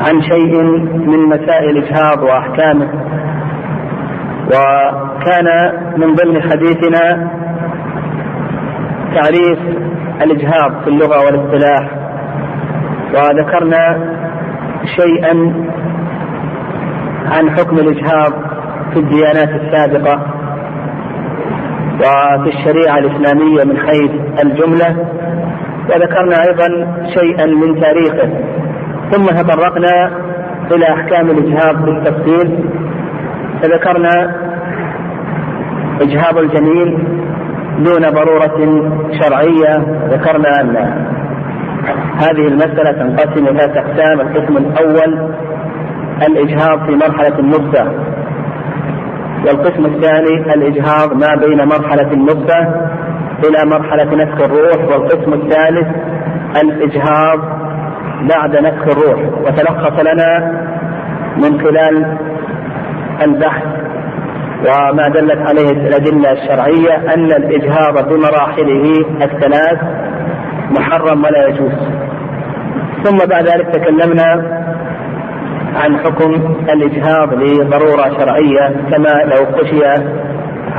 عن شيء من مسائل الإجهاض وأحكامه. وكان من ضمن حديثنا تعريف الإجهاض في اللغة والاصطلاح. وذكرنا شيئا عن حكم الإجهاض في الديانات السابقة وفي الشريعة الإسلامية من حيث الجملة. وذكرنا أيضا شيئا من تاريخه. ثم تطرقنا إلى أحكام الإجهاض بالتفصيل. فذكرنا إجهاض الجنين دون ضرورة شرعية. ذكرنا أن هذه المسألة تنقسم إلى أقسام. القسم الأول الإجهاض في مرحلة النطفة والقسم الثاني الإجهاض ما بين مرحلة النطفة إلى مرحلة نفخ الروح والقسم الثالث الإجهاض بعد نفخ الروح. وتلخص لنا من خلال البحث وما دلت عليه الأدلة الشرعية أن الإجهاض بمراحله الثلاث محرم ولا يجوز. ثم بعد ذلك تكلمنا عن حكم الإجهاض لضرورة شرعية كما لو خشي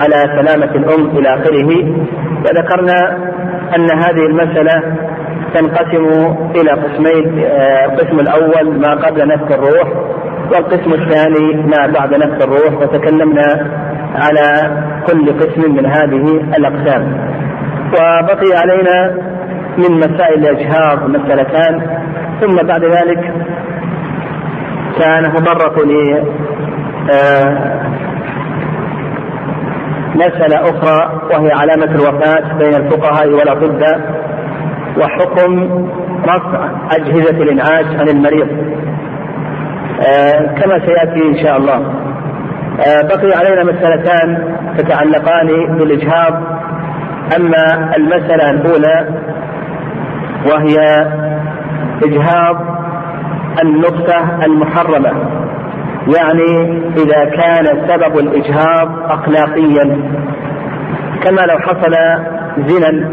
على سلامة الأم إلى آخره. وذكرنا أن هذه المسألة تنقسم إلى قسمين القسم الأول ما قبل نفخ الروح والقسم الثاني ما بعد نفخ الروح وتكلمنا على كل قسم من هذه الأقسام. وبقي علينا من مسائل الإجهاض مسألتان ثم بعد ذلك سنتطرق ل مسألة أخرى وهي علامة الوفاة بين الفقهاء والأطباء وحكم رفع أجهزة الإنعاش عن المريض. آه كما سيأتي إن شاء الله. آه بقي علينا مسألتان تتعلقان بالإجهاض. أما المسألة الأولى وهي إجهاض النطفة المحرمة. يعني إذا كان سبب الإجهاض أخلاقيا. كما لو حصل زنا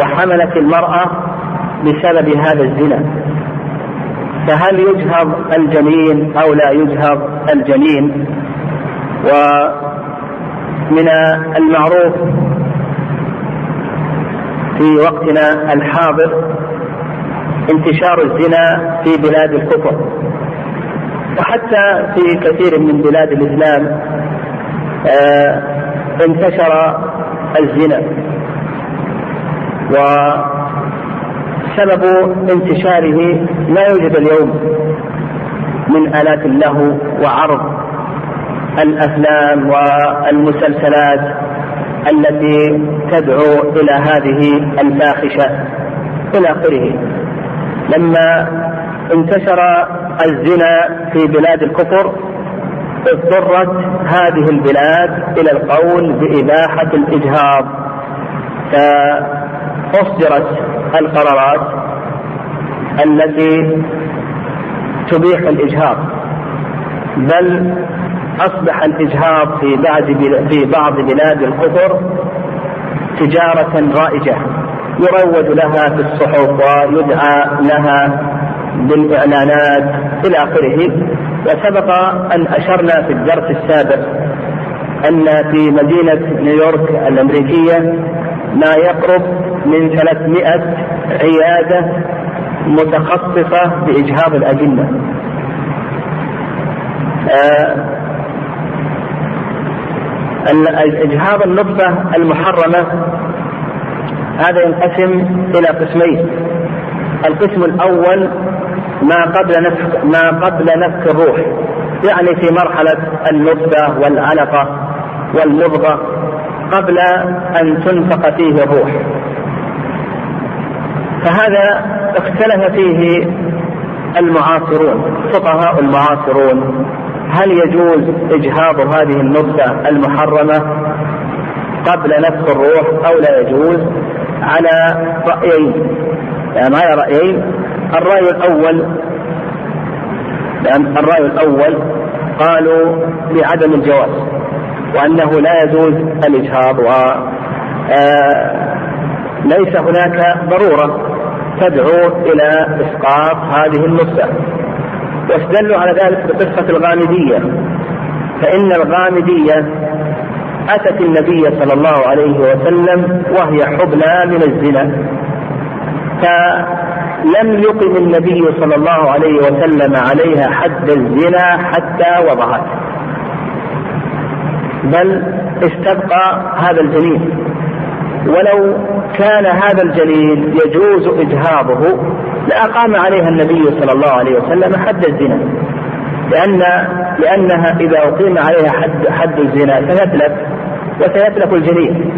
وحملت المرأة بسبب هذا الزنا. فهل يجهض الجنين أو لا يجهض الجنين؟ ومن المعروف في وقتنا الحاضر انتشار الزنا في بلاد الكفر. وحتى في كثير من بلاد الإسلام آه انتشر الزنا. وسبب انتشاره لا يوجد اليوم من آلات اللهو وعرض الأفلام والمسلسلات التي تدعو إلى هذه الفاحشة إلى آخره. لما انتشر الزنا في بلاد الكفر اضطرت هذه البلاد إلى القول بإباحة الإجهاض. فأصدرت القرارات التي تبيح الإجهاض بل أصبح الإجهاض في بعض في بعض بلاد الكفر تجارة رائجة يروج لها في الصحف ويدعى لها بالإعلانات إلى آخره. وسبق أن أشرنا في الدرس السابق أن في مدينة نيويورك الأمريكية ما يقرب من 300 عيادة متخصصة بإجهاض الأجنة آه إجهاض النطفة المحرمة هذا ينقسم إلى قسمين. القسم الأول ما قبل نفخ ما قبل نفخ الروح يعني في مرحلة النطفة والعلقة والمضغة قبل أن تنفق فيه الروح. فهذا اختلف فيه المعاصرون فقهاء المعاصرون. هل يجوز إجهاض هذه النطفة المحرمة قبل نفخ الروح أو لا يجوز؟ على رأيين. يعني على رأيين الرأي الأول الرأي الأول قالوا بعدم الجواز. وأنه لا يجوز الإجهاض و آه، ليس هناك ضرورة تدعو إلى إسقاط هذه النطفة واستدلوا على ذلك بقصة الغامدية. فإن الغامدية أتت النبي صلى الله عليه وسلم وهي حبلى من الزنا. فلم يقم النبي صلى الله عليه وسلم عليها حد الزنا حتى وضعت. بل استبقى هذا الجنين. ولو كان هذا الجنين يجوز إجهاضه لأقام عليها النبي صلى الله عليه وسلم حد الزنا. لأن لأنها إذا أقيم عليها حد حد الزنا سيتلف وسيتلف الجنين.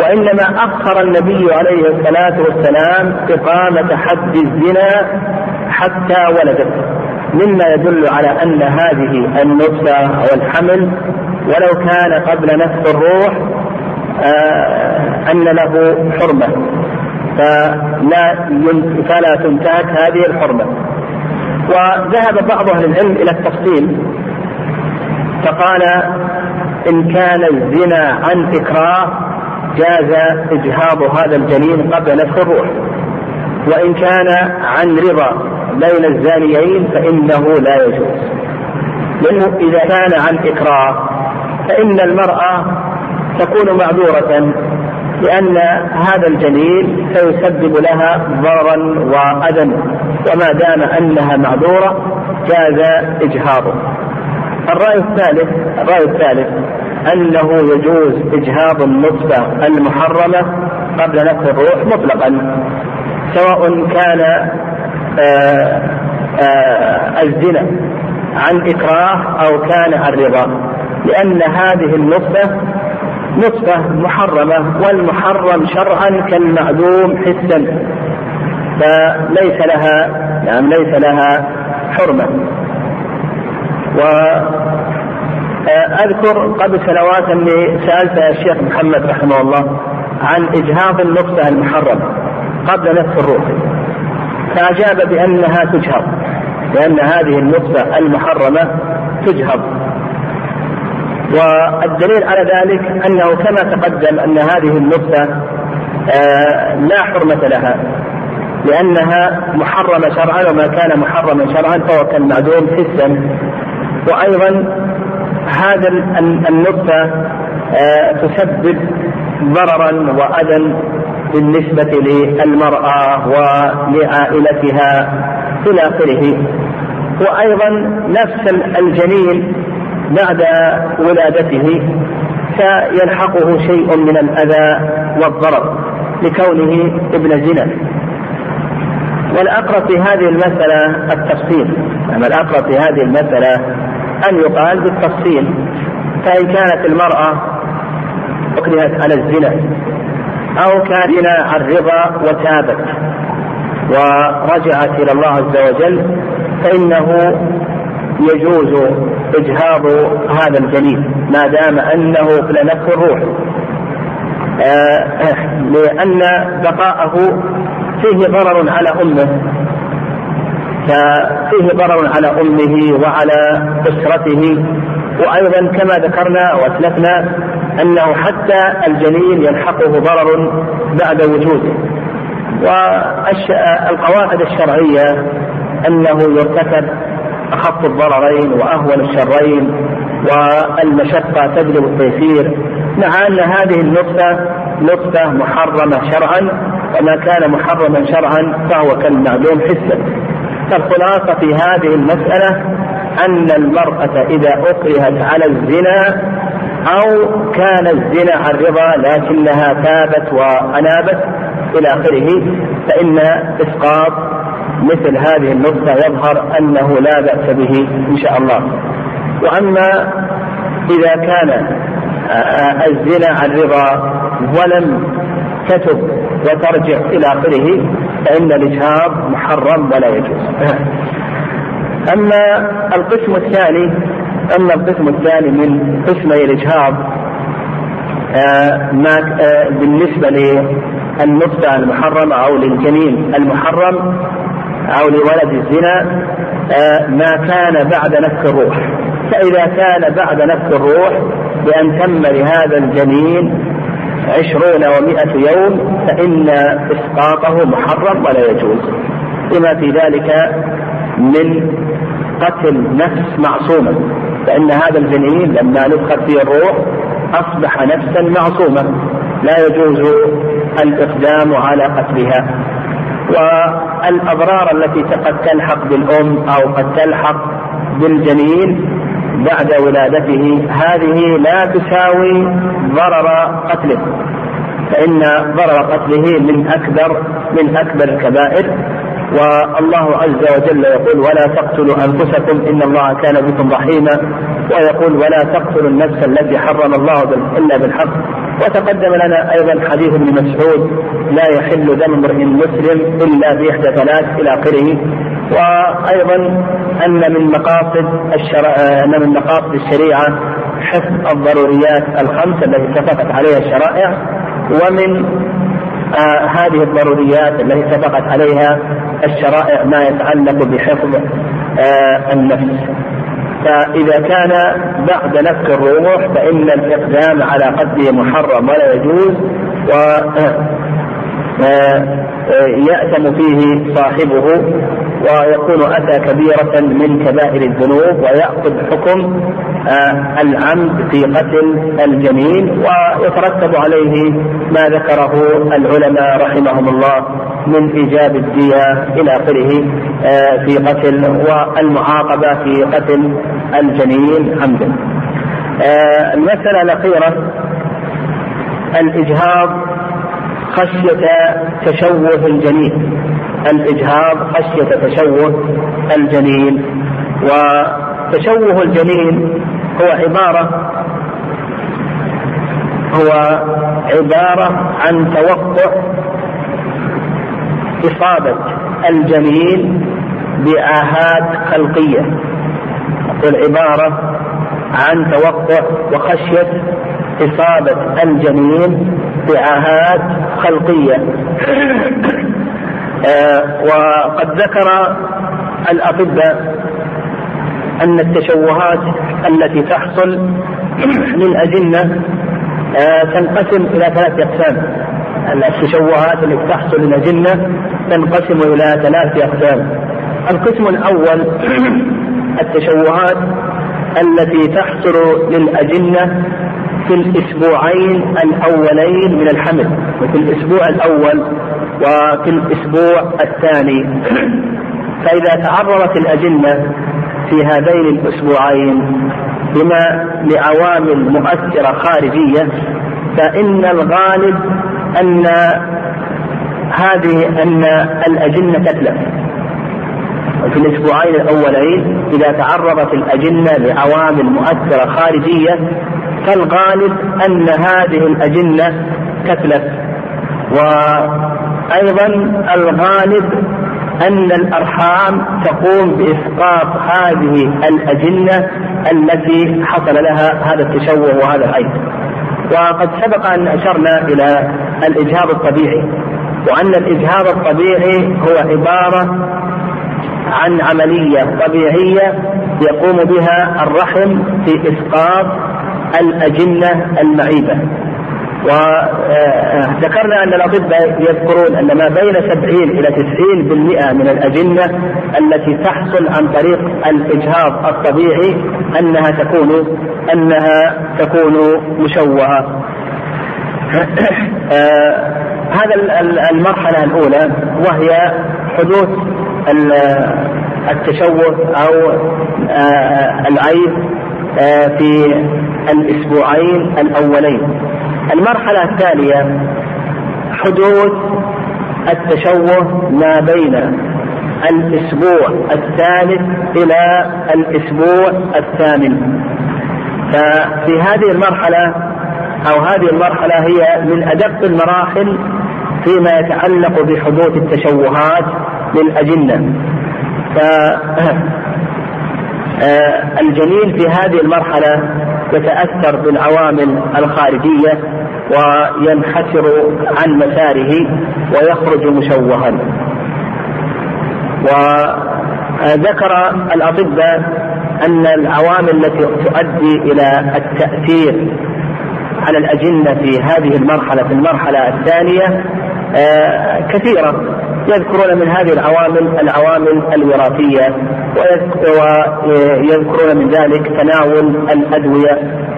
وإنما أخر النبي عليه الصلاة والسلام إقامة حد الزنا حتى ولدت. مما يدل على أن هذه النطفة أو الحمل ولو كان قبل نفس الروح آه أن له حرمة. فلا فلا تنتهك هذه الحرمة. وذهب بعض أهل العلم إلى التفصيل. فقال إن كان الزنا عن إكراه جاز إجهاض هذا الجنين قبل نفخ الروح. وإن كان عن رضا بين الزانيين فإنه لا يجوز. لأنه إذا كان عن إكراه فإن المرأة تكون معذورة لأن هذا الجنين سيسبب لها ضررا وأذى وما دام أنها معذورة جاز إجهاضه. الرأي الثالث الرأي الثالث أنه يجوز إجهاض النطفة المحرمة قبل نفخ الروح مطلقا سواء كان آآ آآ الزنا عن إكراه أو كان عن رضا لأن هذه النطفة نطفة محرمة والمحرم شرعا كالمعدوم حسا فليس لها يعني ليس لها حرمة. وأذكر قبل سنوات أني سألت الشيخ محمد رحمه الله عن إجهاض النطفة المحرمة قبل نفس الروح. فأجاب بأنها تجهض لأن هذه النطفة المحرمة تجهض. والدليل على ذلك أنه كما تقدم أن هذه النطفه آه لا حرمة لها لأنها محرمة شرعا وما كان محرما شرعا فهو كالمعدوم حسا وأيضا هذا النطفة آه تسبب ضررا وأذى بالنسبة للمرأة ولعائلتها إلى آخره. وأيضا نفس الجنين بعد ولادته فيلحقه شيء من الأذى والضرر لكونه ابن زنا. والأقرب في هذه المسألة التفصيل. أما الأقرب في هذه المسألة أن يقال بالتفصيل. فإن كانت المرأة أكرهت على الزنا أو كان عن رضا وتابت ورجعت إلى الله عز وجل فإنه يجوز إجهاض هذا الجنين ما دام أنه في نفس الروح. آه لأن بقاءه فيه ضرر على أمه ففيه ضرر على أمه وعلى أسرته. وأيضا كما ذكرنا وأسلفنا أنه حتى الجنين يلحقه ضرر بعد وجوده. والقواعد الشرعية أنه يرتكب أخف الضررين وأهون الشرين والمشقة تجلب التيسير. مع أن هذه النطفة نطفة محرمة شرعا وما كان محرما شرعا فهو كالمعلوم حسا. فالخلاصة في هذه المسألة أن المرأة إذا أكرهت على الزنا أو كان الزنا عن رضا لكنها تابت وأنابت إلى آخره فإن إسقاط مثل هذه النقطة يظهر أنه لا بأس به إن شاء الله. وأما إذا كان الزنا عن رضا ولم تتب وترجع إلى آخره فإن الإجهاض محرم ولا يجوز. أما القسم الثاني أما القسم الثاني من قسمي الإجهاض آه ما آه بالنسبة للنطفة المحرمة أو للجنين المحرم أو لولد الزنا آه ما كان بعد نفك الروح. فإذا كان بعد نفك الروح بأن تم لهذا الجنين عشرون ومائة يوم فإن إسقاطه محرم ولا يجوز. لما في ذلك من قتل نفس معصومة. فإن هذا الجنين لما نفخت فيه الروح أصبح نفسا معصومة لا يجوز الإقدام على قتلها. والأضرار التي قد تلحق بالأم أو قد تلحق بالجنين بعد ولادته هذه لا تساوي ضرر قتله. فإن ضرر قتله من أكبر من أكبر الكبائر. والله عز وجل يقول ولا تقتلوا أنفسكم إن الله كان بكم رحيما. ويقول ولا تقتلوا النفس التي حرم الله إلا بالحق. وتقدم لنا أيضا حديث ابن مسعود لا يحل دم امرئ مسلم إلا بإحدى ثلاث إلى آخره. وأيضا أن من مقاصد الشرع أن من مقاصد الشريعة حفظ الضروريات الخمس التي اتفقت عليها الشرائع ومن آه هذه الضروريات التي اتفقت عليها الشرائع ما يتعلق بحفظ آه النفس. فإذا كان بعد نفك الروح فإن الإقدام على قتله محرم ولا يجوز و آه، يأثم فيه صاحبه. ويكون أتى كبيرة من كبائر الذنوب ويأخذ حكم آه، العمد في قتل الجنين ويترتب عليه ما ذكره العلماء رحمهم الله من إيجاب الدية إلى آخره آه، في قتل والمعاقبة في قتل الجنين عمدا. آه، المسألة الأخيرة الإجهاض خشية تشوه الجنين الإجهاض خشية تشوه الجنين. وتشوه الجنين هو عبارة هو عبارة عن توقع إصابة الجنين بآهات خلقية. والعبارة عن توقع وخشية إصابة الجنين بعاهات خلقية. وقد ذكر الأطباء أن التشوهات التي تحصل للأجنة آه تنقسم إلى ثلاث أقسام. التشوهات التي تحصل للأجنة تنقسم إلى ثلاث أقسام. القسم الأول التشوهات التي تحصل للأجنة في الأسبوعين الأولين من الحمل وفي الأسبوع الأول وفي الأسبوع الثاني. فإذا تعرضت الأجنة في هذين الأسبوعين بما لعوامل مؤثرة خارجية فإن الغالب أن هذه أن الأجنة تتلف. في الأسبوعين الأولين إذا تعرضت الأجنة لعوامل مؤثرة خارجية فالغالب أن هذه الأجنة تتلف وأيضا الغالب أن الأرحام تقوم بإسقاط هذه الأجنة التي حصل لها هذا التشوه وهذا العيب وقد سبق أن أشرنا إلى الإجهاض الطبيعي وأن الإجهاض الطبيعي هو عبارة عن عملية طبيعية يقوم بها الرحم في إسقاط الأجنة المعيبة. وذكرنا أن الأطباء يذكرون أن ما بين 70 إلى 90% من الأجنة التي تحصل عن طريق الإجهاض الطبيعي أنها تكون أنها تكون مشوهة. هذا المرحلة الأولى وهي حدوث التشوه أو العيب في الأسبوعين الأولين. المرحلة التالية حدوث التشوه ما بين الأسبوع الثالث إلى الأسبوع الثامن. ففي هذه المرحلة أو هذه المرحلة هي من أدق المراحل فيما يتعلق بحدوث التشوهات للأجنة. ف آه، في هذه المرحلة يتأثر بالعوامل الخارجية وينحسر عن مساره ويخرج مشوها. وذكر الأطباء أن العوامل التي تؤدي إلى التأثير على الأجنة في هذه المرحلة في المرحلة الثانية آه، كثيرة. يذكرون من هذه العوامل العوامل الوراثية ويذكرون من ذلك تناول الأدوية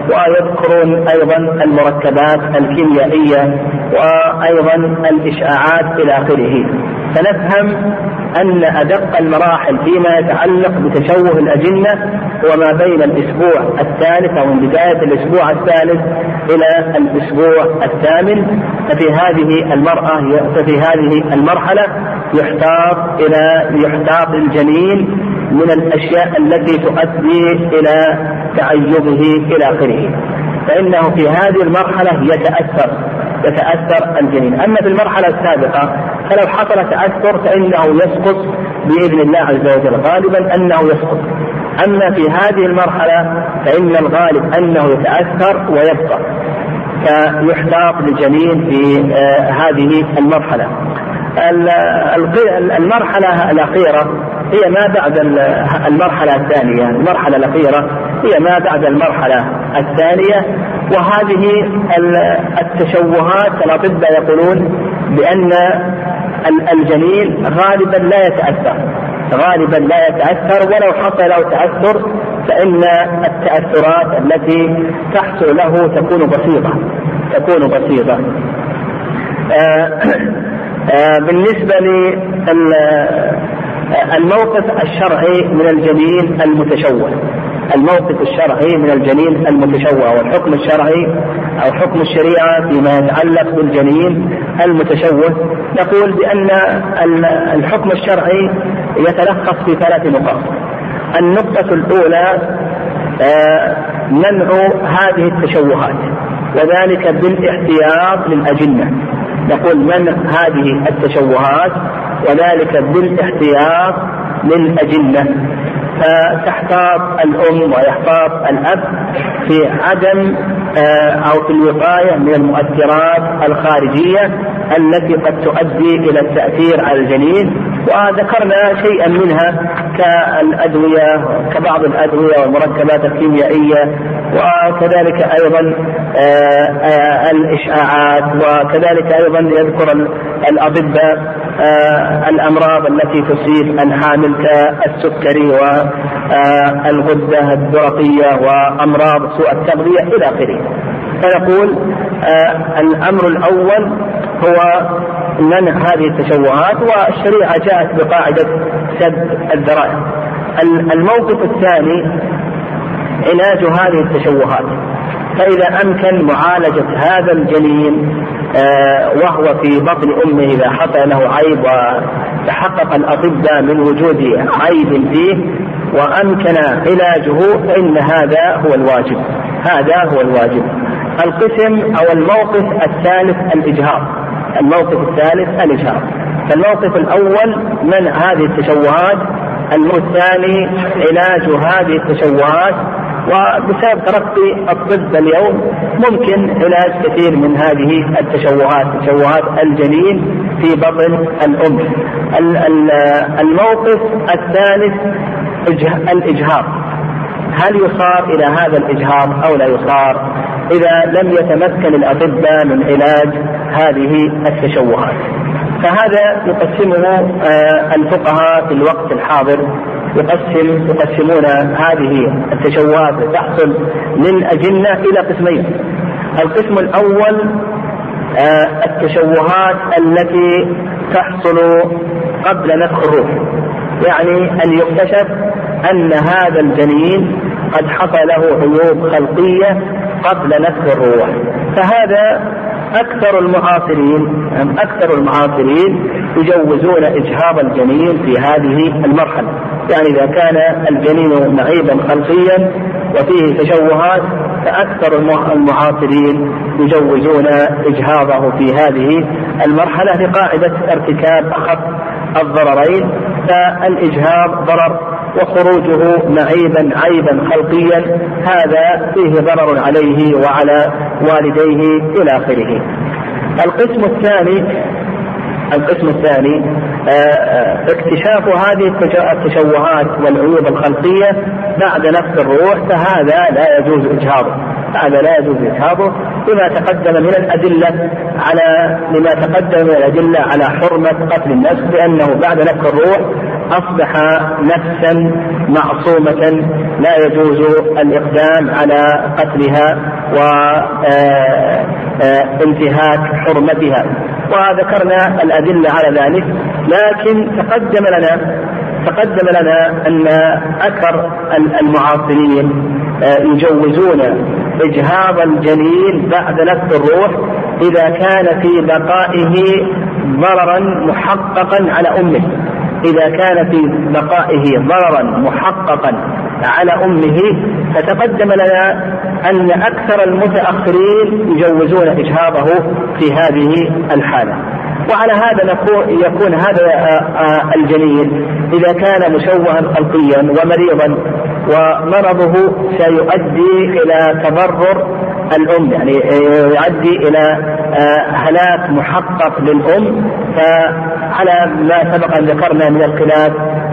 ويذكرون أيضا المركبات الكيميائية وأيضا الإشعاعات إلى آخره. فنفهم أن أدق المراحل فيما يتعلق بتشوه الأجنة هو ما بين الأسبوع الثالث أو من بداية الأسبوع الثالث إلى الأسبوع الثامن. ففي هذه المرأة ففي هذه المرحلة يحتاط إلى يحتاط الجنين من الأشياء التي تؤدي إلى تعيبه إلى آخره. فإنه في هذه المرحلة يتأثر. يتأثر الجنين. أما في المرحلة السابقة فلو حصل تأثر فإنه يسقط بإذن الله عز وجل. غالبا أنه يسقط. أما في هذه المرحلة فإن الغالب أنه يتأثر ويبقى. فيحتاط للجنين في آه، هذه المرحلة. المرحلة الأخيرة هي ما بعد المرحلة الثانية المرحلة الأخيرة هي ما بعد المرحلة الثانية وهذه التشوهات الأطباء يقولون بأن الجنين غالبا لا يتأثر غالبا لا يتأثر ولو حصل له تأثر فإن التأثرات التي تحصل له تكون بسيطة تكون بسيطة. آه آه بالنسبة الموقف الشرعي من الجنين المتشوه الموقف الشرعي من الجنين المتشوه والحكم الشرعي أو حكم الشريعة فيما يتعلق بالجنين المتشوه نقول بأن الحكم الشرعي يتلخص في ثلاث نقاط. النقطة الأولى آه، منع هذه التشوهات وذلك بالاحتياط للأجنة. نقول منع هذه التشوهات وذلك بالاحتياط للاجنه فتحتاط الأم ويحتاط الأب في عدم آه، أو في الوقاية من المؤثرات الخارجية التي قد تؤدي إلى التأثير على الجنين. وذكرنا شيئا منها كالأدوية كبعض الأدوية والمركبات الكيميائية وكذلك أيضا آه، آه، الاشعاعات وكذلك أيضا يذكر الأطباء آه، الأمراض التي تصيب الحامل كالسكري والغده الدرقية وأمراض سوء التغذية إلى آخره. فنقول الأمر الأول هو منع هذه التشوهات والشريعة جاءت بقاعدة سد الذرائع. الموقف الثاني علاج هذه التشوهات. فإذا أمكن معالجة هذا الجنين آه، وهو في بطن أمه إذا حصل له عيب وتحقق الأطباء من وجود عيب فيه وأمكن علاجه فإن هذا هو الواجب. هذا هو الواجب. القسم أو الموقف الثالث الإجهاض. الموقف الثالث الإجهاض. فالموقف الأول منع هذه التشوهات؟ الثاني علاج هذه التشوهات وبسبب ترقي الطب اليوم ممكن علاج كثير من هذه التشوهات تشوهات الجنين في بطن الأم. الموقف الثالث الإجهاض. هل يصار إلى هذا الإجهاض أو لا يصار إذا لم يتمكن الأطباء من علاج هذه التشوهات. فهذا يقسمه آه، الفقهاء في الوقت الحاضر يقسم يقسمون هذه التشوهات تحصل للأجنة إلى قسمين. القسم الأول آه، التشوهات التي تحصل قبل نفخ الروح. يعني أن يكتشف أن هذا الجنين قد حصل له عيوب خلقية قبل نفخ الروح. فهذا أكثر المعاصرين أكثر المعاصرين يجوزون إجهاض الجنين في هذه المرحلة. يعني إذا كان الجنين معيبا خلقيا وفيه تشوهات فأكثر المعاصرين يجوزون إجهاضه في هذه المرحلة لقاعدة ارتكاب أخف الضررين فالإجهاض ضرر وخروجه معيبا عيبا خلقيا هذا فيه ضرر عليه وعلى والديه إلى آخره. القسم الثاني القسم الثاني آه، آه، اكتشاف هذه التشوهات والعيوب الخلقية بعد نفس الروح فهذا لا يجوز إجهاضه هذا لا يجوز إجهاضه لما تقدم من الأدلة على لما تقدم من الأدلة على حرمة قتل النفس بانه بعد نفس الروح أصبح نفسا معصومة لا يجوز الإقدام على قتلها وانتهاك آه، حرمتها. وذكرنا الأدلة على ذلك لكن تقدم لنا تقدم لنا أن أكثر المعاصرين آه، يجوزون إجهاض الجنين بعد نفس الروح إذا كان في بقائه ضررا محققا على أمه. إذا كان في بقائه ضررا محققا على أمه فتقدم لنا أن أكثر المتأخرين يجوزون إجهاضه في هذه الحالة. وعلى هذا يكون هذا آه، آه، الجنين إذا كان مشوها خلقيا ومريضا ومرضه سيؤدي إلى تضرر الأم يعني يؤدي إلى آه، هلاك محقق للأم فعلى ما سبق أن ذكرنا من الخلاف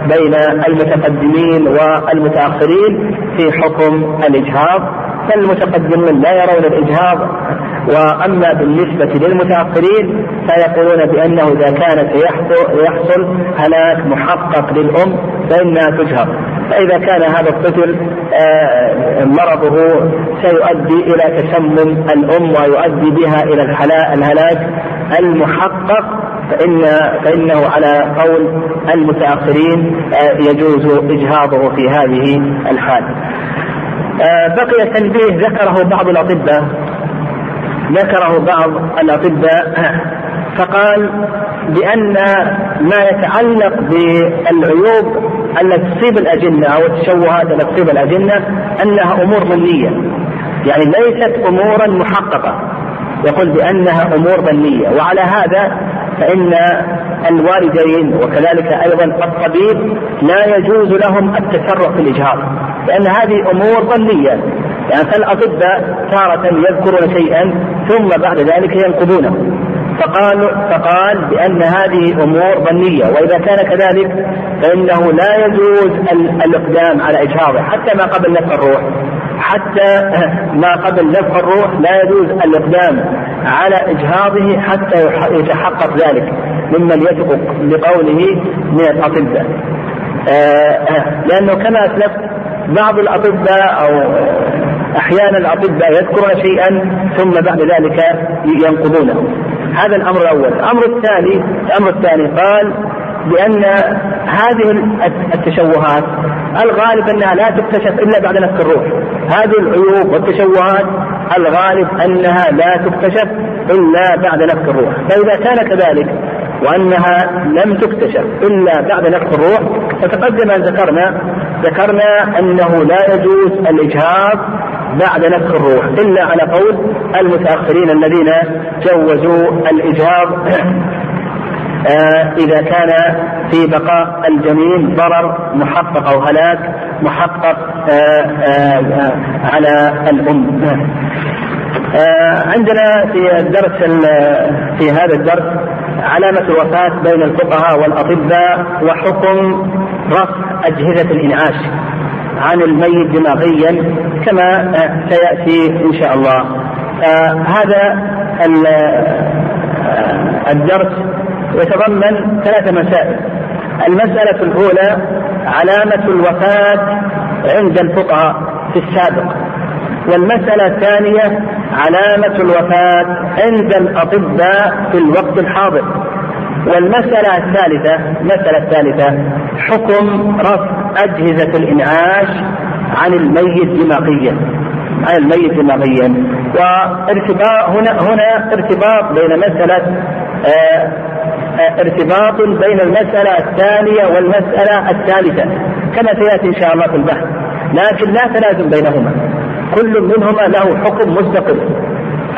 بين المتقدمين والمتأخرين في حكم الإجهاض. فالمتقدمون لا يرون الإجهاض وأما بالنسبة للمتأخرين فيقولون بأنه إذا كان سيحصل هلاك محقق للأم فإنها تجهر. فإذا كان هذا الطفل آه، مرضه سيؤدي إلى تسمم الأم ويؤدي بها إلى الهلاك المحقق فإن فإنه على قول المتأخرين آه، يجوز إجهاضه في هذه الحال. آه، بقي تنبيه ذكره بعض الأطباء ذكره بعض الأطباء فقال بأن ما يتعلق بالعيوب التي تصيب الأجنة أو التشوهات التي تصيب الأجنة أنها أمور ظنية. يعني ليست أمورا محققة. يقول بأنها أمور ظنية. وعلى هذا فإن الوالدين وكذلك أيضا الطبيب لا يجوز لهم التسرع في الإجهاض. لأن هذه أمور ظنية. يعني فالأطباء تارة يذكرون شيئا ثم بعد ذلك ينقضونه. فقال فقال بأن هذه أمور ظنية وإذا كان كذلك فإنه لا يجوز الإقدام على إجهاضه حتى ما قبل نفخ الروح. حتى ما قبل نفخ الروح لا يجوز الإقدام على إجهاضه حتى يتحقق ذلك ممن يثق بقوله من الأطباء. آه، لأنه كما أسلفت بعض الأطباء أو أحيانا الأطباء يذكرون شيئا ثم بعد ذلك ينقضونه. هذا الأمر الأول. الأمر الثاني الأمر الثاني قال بأن هذه التشوهات الغالب أنها لا تكتشف إلا بعد نفس الروح. هذه العيوب والتشوهات الغالب أنها لا تكتشف إلا بعد نفس الروح. فإذا كان كذلك وأنها لم تكتشف إلا بعد نفس الروح فتقدم أن ذكرنا ذكرنا أنه لا يجوز الإجهاض بعد نفخ الروح. إلا على قول المتأخرين الذين جوزوا الإجهاض آه، إذا كان في بقاء الجنين ضرر محقق أو هلاك محقق آه، آه، على الأم عندنا في الدرس في هذا الدرس علامة الوفاة بين الفقهاء والأطباء وحكم رفع أجهزة الإنعاش. عن الميت دماغيا كما سيأتي إن شاء الله. هذا الدرس يتضمن ثلاث مسائل. المسألة الأولى علامة الوفاة عند الفقهاء في السابق. والمسألة الثانية علامة الوفاة عند الأطباء في الوقت الحاضر. والمسألة الثالثة المسألة الثالثة حكم رفع أجهزة الإنعاش عن الميت دماغيا. عن الميت دماغيا. وارتباط هنا هنا ارتباط بين مسألة آه ارتباط بين المسألة الثانية والمسألة الثالثة. كما سيأتي إن شاء الله في البحث. لكن لا تلازم بينهما. كل منهما له حكم مستقل.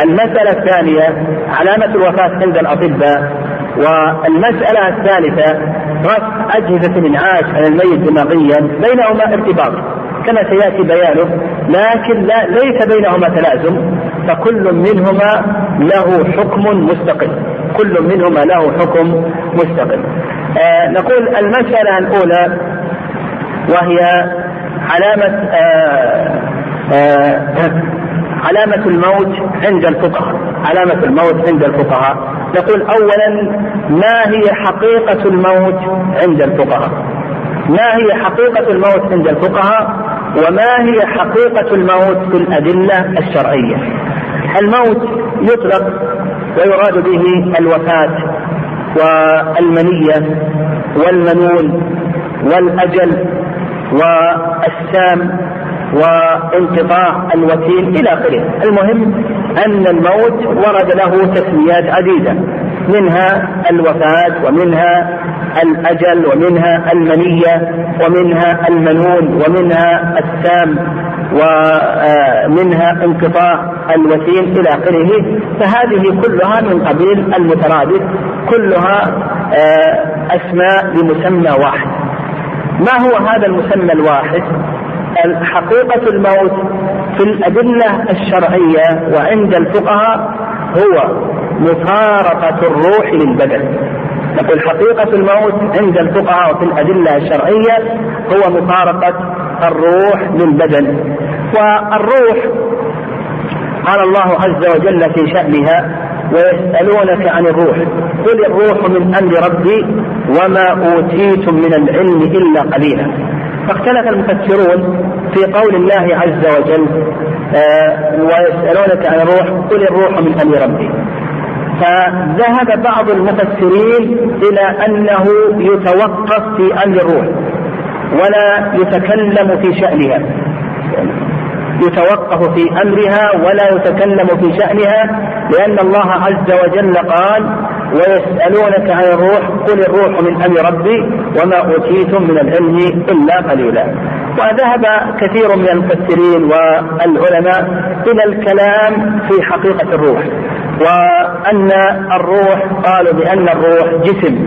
المسألة الثانية علامة الوفاة عند الأطباء. والمسألة الثالثة رفع أجهزة الإنعاش على الميت دماغيا بينهما ارتباط. كما سيأتي بيانه لكن لا ليس بينهما تلازم فكل منهما له حكم مستقل. كل منهما له حكم مستقل. آه نقول المسألة الأولى وهي علامة آه آه علامة الموت عند الفقهاء. علامة الموت عند الفقهاء. نقول أولا ما هي حقيقة الموت عند الفقهاء؟ ما هي حقيقة الموت عند الفقهاء؟ وما هي حقيقة الموت في الأدلة الشرعية؟ الموت يطلق ويراد به الوفاة والمنية والمنون والأجل والسام وانقطاع الوتين إلى آخره، المهم أن الموت ورد له تسميات عديدة منها الوفاة ومنها الأجل ومنها المنية ومنها المنون ومنها السام ومنها انقطاع الوتين إلى آخره. فهذه كلها من قبيل المترادف كلها آه، أسماء لمسمى واحد. ما هو هذا المسمى الواحد؟ حقيقة الموت في الأدلة الشرعية وعند الفقهاء هو مفارقة الروح للبدن. نقول حقيقة الموت عند الفقهاء وفي الأدلة الشرعية هو مفارقة الروح للبدن. والروح قال الله عز وجل في شأنها ويسألونك عن الروح. قل الروح من أمر ربي وما أوتيتم من العلم إلا قليلا. فاختلف المفسرون في قول الله عز وجل آه ويسألونك عن الروح قل الروح من أمر ربي. فذهب بعض المفسرين إلى أنه يتوقف في أمر الروح ولا يتكلم في شأنها. يتوقف في أمرها ولا يتكلم في شأنها لأن الله عز وجل قال ويسألونك عن الروح قل الروح من أمر ربي وما أوتيتم من العلم إلا قليلا. وذهب كثير من المفسرين والعلماء إلى الكلام في حقيقة الروح وأن الروح قالوا بأن الروح جسم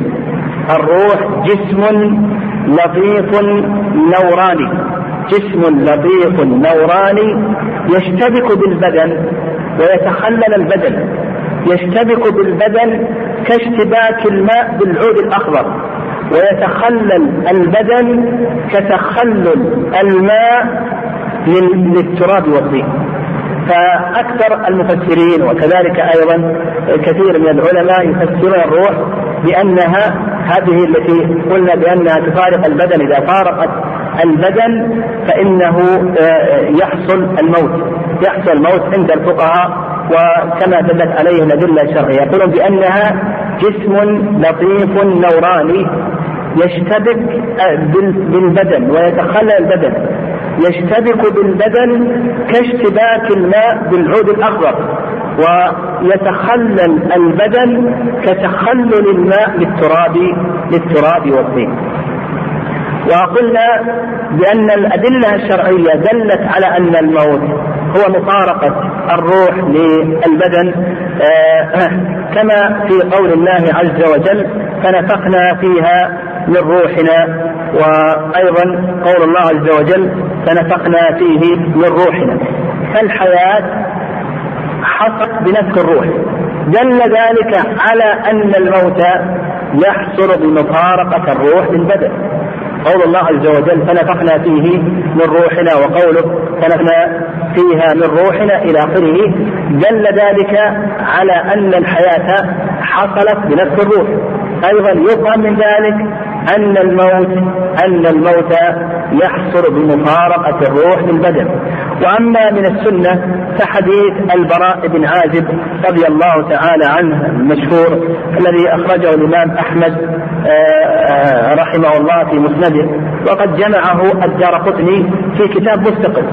الروح جسم لطيف نوراني. جسم لطيف نوراني يشتبك بالبدن ويتخلل البدن. يشتبك بالبدن كاشتباك الماء بالعود الأخضر. ويتخلل البدن كتخلل الماء للتراب والطين فأكثر المفسرين وكذلك أيضا كثير من العلماء يفسرون الروح بأنها هذه التي قلنا بأنها تفارق البدن إذا فارقت البدن فإنه آه، يحصل الموت يحصل الموت عند الفقهاء وكما دلت عليه الادله الشرعيه يقولون بأنها جسم لطيف نوراني يشتبك آه، بالبدن ويتخلل البدن يشتبك بالبدن كاشتباك الماء بالعود الأخضر ويتخلل البدن كتخلل الماء للتراب للتراب والطين. وقلنا بأن الأدلة الشرعية دلت على أن الموت هو مفارقة الروح للبدن. آه كما في قول الله عز وجل فنفخنا فيها من روحنا وأيضا قول الله عز وجل فنفخنا فيه من روحنا فالحياة حصلت بنفخ الروح. دل ذلك على أن الموت يحصل بمفارقة الروح للبدن. قول الله عز وجل فنفخنا فيه من روحنا وقوله فنفخنا فيها من روحنا إلى آخره دل ذلك على أن الحياة حصلت بنفس الروح. أيضا يفهم من ذلك أن الموت أن الموت يحصل بمفارقة الروح للبدن وأما من السنة فحديث البراء بن عازب رضي الله تعالى عنه المشهور الذي أخرجه الإمام أحمد رحمه الله في مسنده. وقد جمعه الدار قطني في كتاب مستقل.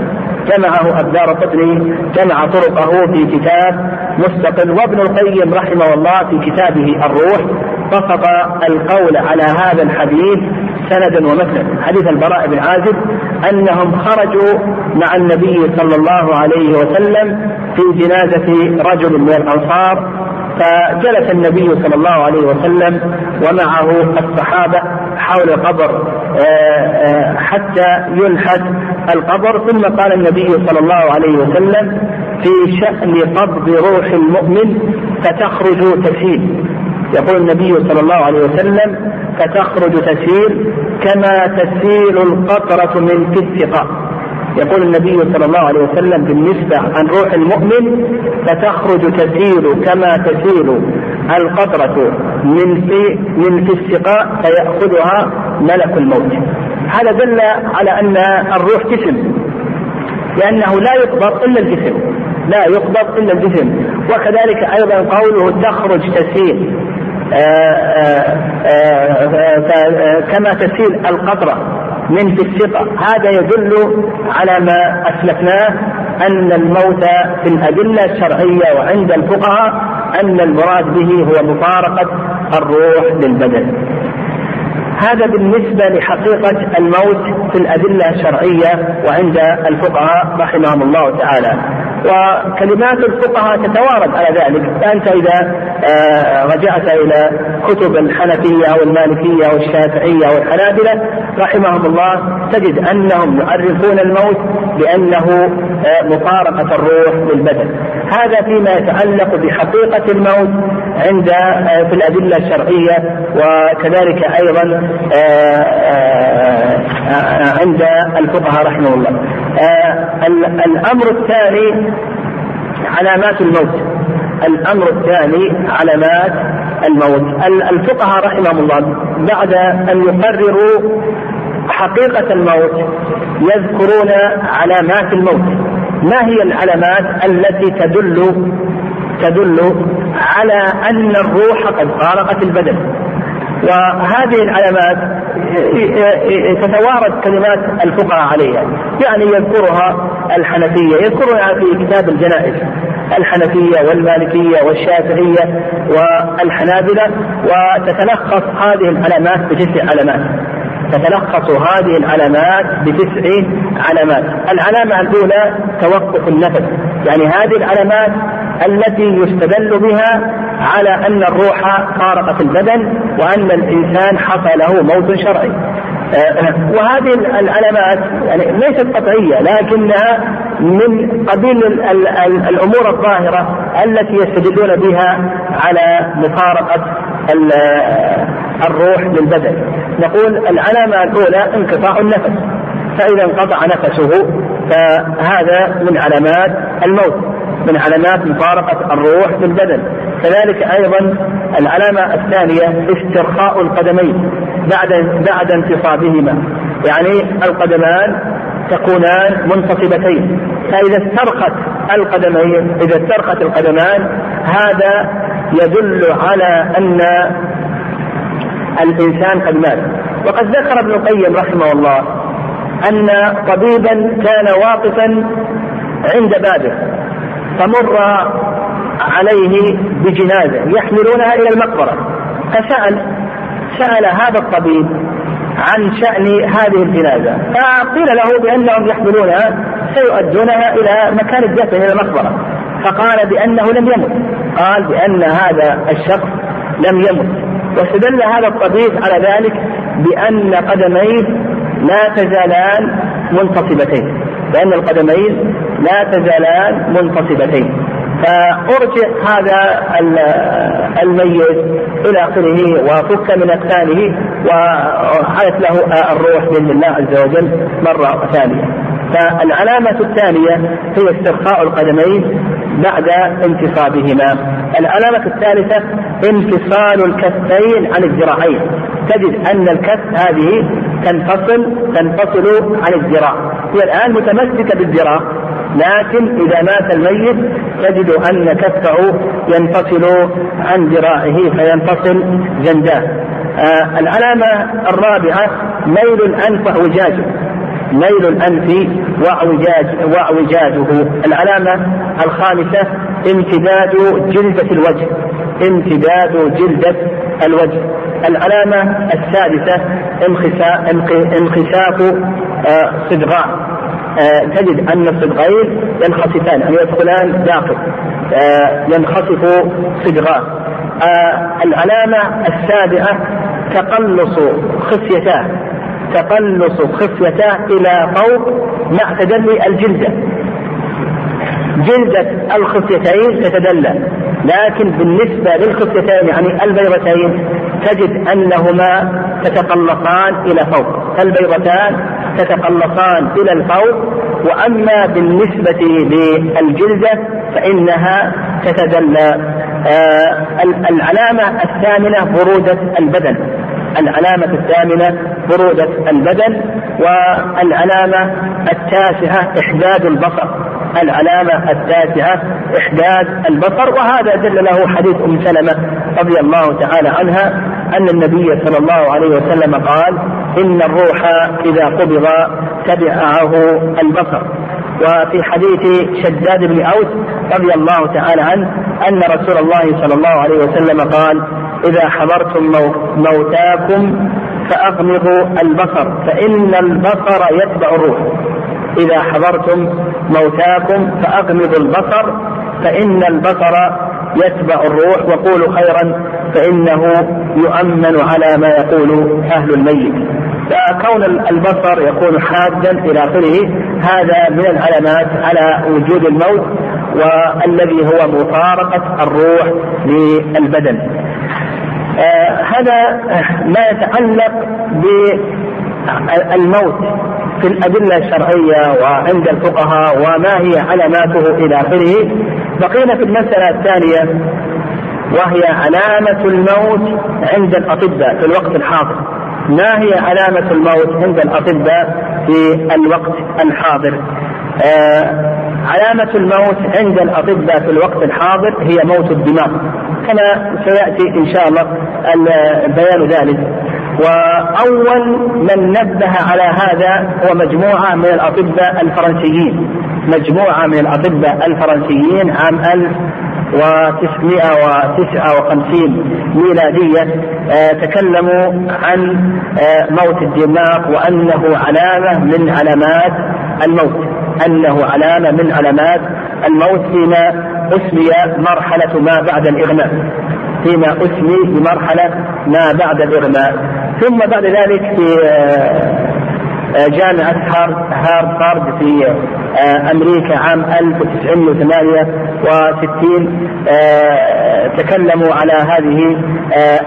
جمعه الدار قطني جمع طرقه في كتاب مستقل. وابن القيم رحمه الله في كتابه الروح بسط القول على هذا الحديث سندا ومثلا حديث البراء بن عازب أنهم خرجوا مع النبي صلى الله عليه وسلم في جنازة رجل من الأنصار فجلس النبي صلى الله عليه وسلم ومعه الصحابة حول القبر حتى ينحت القبر. ثم قال النبي صلى الله عليه وسلم في شأن قبض روح المؤمن فتخرج تسيل يقول النبي صلى الله عليه وسلم فتخرج تسيل كما تسيل القطرة من في السقاء يقول النبي صلى الله عليه وسلم بالنسبة عن روح المؤمن فتخرج تسيل كما تسيل القطرة من في من في السقاء فيأخذها ملك الموت. هذا دل على أن الروح جسم لأنه لا يقبض إلا الجسم لا يقبض إلا الجسم. وكذلك أيضا قوله تخرج تسيل كما تسيل القطرة. من في الثقة. هذا يدل على ما أسلفناه أن الموت في الأدلة الشرعية وعند الفقهاء أن المراد به هو مفارقة الروح للبدن. هذا بالنسبة لحقيقة الموت في الأدلة الشرعية وعند الفقهاء رحمهم الله تعالى. وكلمات الفقهاء تتوارد على ذلك. فأنت إذا آه، رجعت إلى كتب الحنفية أو المالكية أو الشافعية أو الحنابلة رحمهم الله تجد أنهم يعرفون الموت بأنه آه، مفارقة الروح للبدن. هذا فيما يتعلق بحقيقة الموت عند آه، في الأدلة الشرعية وكذلك أيضا عند الفقهاء رحمه الله. الأمر الثاني علامات الموت. الأمر الثاني علامات الموت. الفقهاء رحمهم الله بعد أن يقرروا حقيقة الموت يذكرون علامات الموت. ما هي العلامات التي تدل تدل على أن الروح قد فارقت البدن؟ وهذه العلامات تتوارد كلمات الفقهاء عليها. يعني يذكرها الحنفية يذكرها في كتاب الجنائز. الحنفية والمالكية والشافعية والحنابلة وتتلخص هذه العلامات بتسع علامات. تتلخص هذه العلامات بتسع علامات. العلامة الأولى توقف النفس. يعني هذه العلامات التي يستدل بها على أن الروح فارقت البدن وأن الإنسان حصل له موت شرعي. آه، وهذه العلامات يعني ليست قطعية لكنها من قبيل الأمور الظاهرة التي يستدلون بها على مفارقة الروح للبدن نقول العلامة الأولى انقطاع النفس فإذا انقطع نفسه فهذا من علامات الموت. من علامات مفارقة الروح للبدن كذلك أيضا العلامة الثانية استرخاء القدمين بعد بعد انتصابهما. يعني القدمان تكونان منتصبتين. فإذا استرخت القدمين إذا استرخت القدمان هذا يدل على أن الإنسان قد مات. وقد ذكر ابن القيم رحمه الله أن طبيبا كان واقفا عند بابه. فمر عليه بجنازة يحملونها إلى المقبرة. فسأل سأل هذا الطبيب عن شأن هذه الجنازة. فقيل له بأنهم يحملونها سيؤدونها إلى مكان الدفن إلى المقبرة. فقال بأنه لم يمت. قال بأن هذا الشخص لم يمت. واستدل هذا الطبيب على ذلك بأن قدميه لا تزالان منتصبتين لأن القدمين لا تزالان منتصبتين فأرجع هذا الميت إلى آخره وفك من أكفانه وعادت له الروح بإذن الله عز وجل مرة ثانية. فالعلامة الثانية هي استرخاء القدمين بعد انتصابهما العلامة الثالثة انفصال الكفين عن الذراعين. تجد أن الكف هذه تنفصل تنفصل عن الذراع. هي الآن متمسكة بالذراع. لكن إذا مات الميت تجد أن كفه ينفصل عن ذراعه فينفصل جنداه آه العلامة الرابعة ميل الأنف وإعوجاجه ميل الأنف وإعوجاج وإعوجاجه العلامة الخامسة امتداد جلدة الوجه. امتداد جلدة الوجه. العلامة السادسة انخساف آه، صدغاء. تجد أن الصدغين ينخسفان يعني يدخلان داخل. آه، ينخسف صدغان العلامة السابعة تقلص خصيتاه تقلص خصيتاه إلى فوق مع تدلي الجلدة. جلدة الخصيتين تتدلى. لكن بالنسبة للخصيتين يعني البيضتين تجد أنهما تتقلصان إلى فوق البيضتان تتقلصان إلى الفوق وأما بالنسبة للجلدة فإنها تتدلى. آه العلامة الثامنة برودة البدن. العلامة الثامنة برودة البدن والعلامة التاسعة إحداد البصر. العلامة التاسعة إحداد البصر وهذا دل له حديث أم سلمة رضي الله تعالى عنها أن النبي صلى الله عليه وسلم قال إن الروح إذا قبض تبعه البصر. وفي حديث شداد بن أوس رضي الله تعالى عنه أن رسول الله صلى الله عليه وسلم قال إذا حضرتم موتاكم فأغمضوا البصر فإن البصر يتبع الروح. إذا حضرتم موتاكم فأغمضوا البصر فإن البصر يتبع الروح. وقولوا خيرا فإنه يؤمن على ما يقول أهل الميت. فكون البصر يكون حادا إلى آخره هذا من العلامات على وجود الموت والذي هو مفارقة الروح للبدن. آه هذا ما يتعلق بالموت في الأدلة الشرعية وعند الفقهاء وما هي علاماته إلى آخره. بقينا في المسألة الثانية وهي علامة الموت عند الأطباء في الوقت الحاضر. ما هي علامة الموت عند الأطباء في الوقت الحاضر؟ آه علامة الموت عند الأطباء في الوقت الحاضر هي موت الدماغ كما سيأتي إن شاء الله بيان ذلك. وأول من نبه على هذا هو مجموعة من الأطباء الفرنسيين. مجموعة من الأطباء الفرنسيين عام 1959 ميلادية آه تكلموا عن آه موت الدماغ وأنه علامة من علامات الموت. أنه علامة من علامات الموت فيما أسمي مرحلة ما بعد الإغماء. فيما أسمي بمرحلة ما بعد الإغماء. ثم بعد ذلك في جامعة هارفارد في أمريكا عام 1968 تكلموا على هذه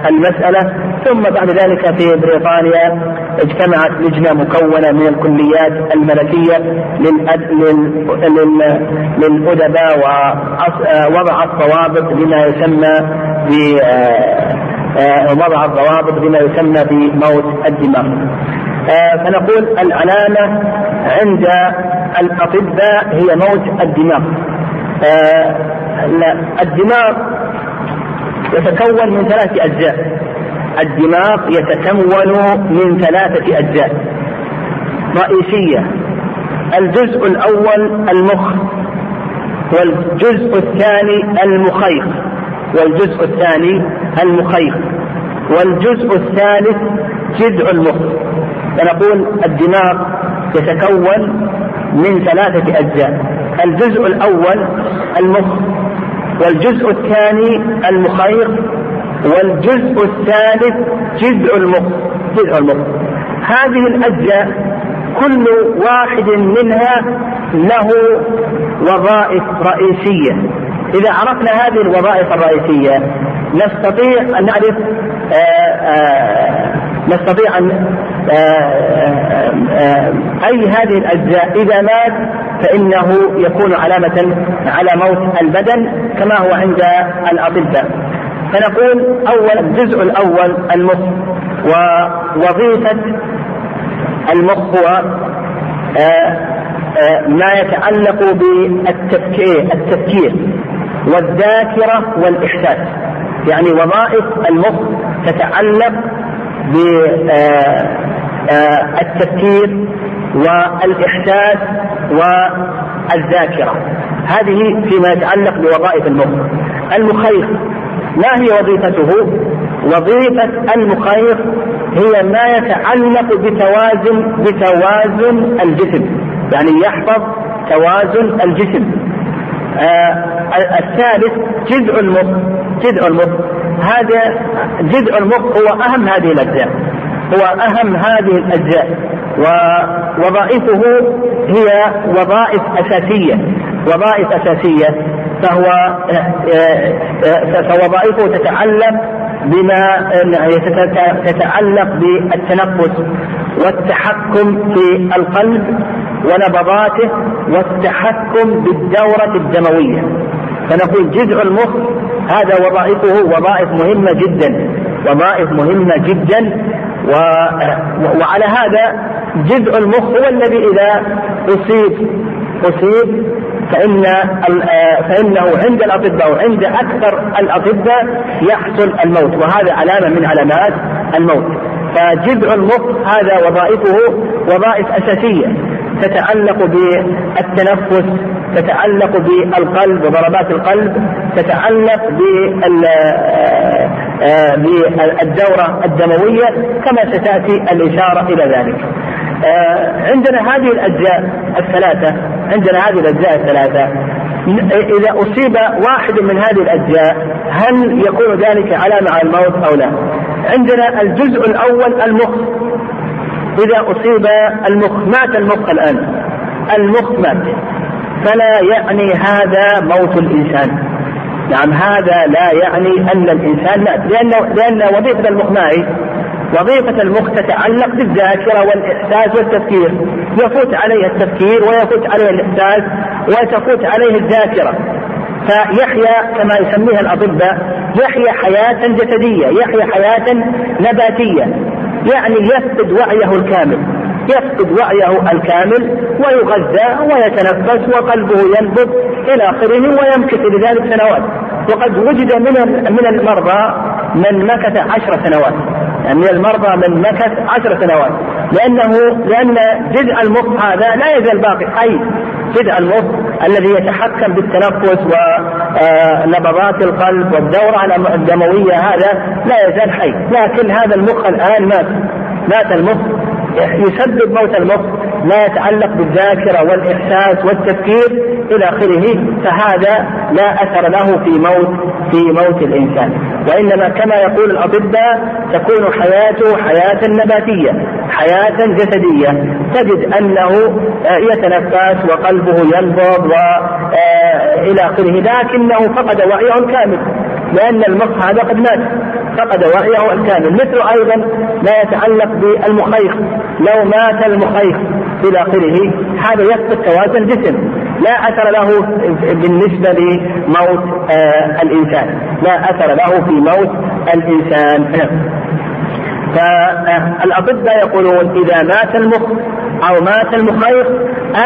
المسألة ثم بعد ذلك في بريطانيا اجتمعت لجنة مكونة من الكليات الملكية للأدباء ووضعت ضوابط لما يسمى ب وضع الضوابط بما يسمى بموت الدماغ. فنقول العلامة عند الأطباء هي موت الدماغ. الدماغ يتكون من ثلاث أجزاء. الدماغ يتكون من ثلاثة أجزاء رئيسية الجزء الأول المخ والجزء الثاني المخيخ والجزء الثاني المخيخ والجزء الثالث جذع المخ فنقول الدماغ يتكون من ثلاثة أجزاء. الجزء الأول المخ والجزء الثاني المخيخ والجزء الثالث جذع المخ جذع المخ. هذه الأجزاء كل واحد منها له وظائف رئيسية. إذا عرفنا هذه الوظائف الرئيسية نستطيع أن نعرف آآ آآ نستطيع أن آآ أي هذه الأجزاء إذا مات فإنه يكون علامة على موت البدن كما هو عند الأطباء. فنقول أول الجزء الأول المخ ووظيفة المخ هو ما يتعلق بالتفكير التفكير والذاكرة والإحساس. يعني وظائف المخ تتعلق بالتفكير والإحساس والذاكرة. هذه فيما يتعلق بوظائف المخ. المخيخ ما هي وظيفته؟ وظيفة المخيخ هي ما يتعلق بتوازن بتوازن الجسم. يعني يحفظ توازن الجسم. آه الثالث جذع المخ. جذع المخ. هذا جزء المخ هو أهم هذه الأجزاء. هو أهم هذه الأجزاء. ووظائفه هي وظائف أساسية. وظائف أساسية فهو فوظائفه تتعلق بما تتعلق بالتنفس والتحكم في القلب ونبضاته والتحكم بالدورة الدموية. فنقول جزء المخ هذا وظائفه وظائف مهمة جدا وظائف مهمة جدا و... وعلى هذا جزء المخ هو الذي إذا أصيب أصيب فإن فإنه عند الأطباء وعند أكثر الأطباء يحصل الموت وهذا علامة من علامات الموت. فجذع المخ هذا وظائفه وظائف أساسية تتعلق بالتنفس تتعلق بالقلب وضربات القلب تتعلق بالدورة الدموية كما ستأتي الإشارة إلى ذلك. عندنا هذه الأجزاء الثلاثة عندنا هذه الأجزاء الثلاثة. إذا أصيب واحد من هذه الأجزاء هل يكون ذلك علامة على الموت أو لا؟ عندنا الجزء الأول المخ. إذا أصيب المخ مات المخ الآن. المخ مات. فلا يعني هذا موت الإنسان. نعم هذا لا يعني أن الإنسان مات لأنه لأن وظيفة المخ ما وظيفة المخ تتعلق بالذاكرة والإحساس والتفكير. يفوت عليه التفكير ويفوت عليه الإحساس وتفوت عليه الذاكرة. فيحيا كما يسميها الأطباء يحيا حياة جسدية يحيا حياة نباتية. يعني يفقد وعيه الكامل. يفقد وعيه الكامل ويغذى ويتنفس وقلبه ينبض إلى آخره ويمكث لذلك سنوات. وقد وجد من من المرضى من مكث عشر سنوات. يعني من المرضى من مكث عشر سنوات. لأنه لأن جزء المخ هذا لا يزال باقي. حي جزء المخ الذي يتحكم بالتنفس ونبضات القلب والدورة الدموية هذا لا يزال حي. لكن هذا المخ الآن مات. مات المخ. يسبب موت المخ ما يتعلق بالذاكرة والإحساس والتفكير إلى آخره فهذا لا أثر له في موت في موت الإنسان. وإنما كما يقول الأطباء تكون حياته حياة نباتية حياة جسدية. تجد أنه يتنفس وقلبه ينبض والى آخره لكنه فقد وعيه الكامل لأن المخ هذا قد مات. فقد وعيه الكامل مثل أيضا ما يتعلق بالمخيخ لو مات المخيخ إلى آخره هذا يفقد توازن الجسم. لا أثر له بالنسبة لموت آه الإنسان. لا أثر له في موت الإنسان. فالأطباء يقولون إذا مات المخ أو مات المخيخ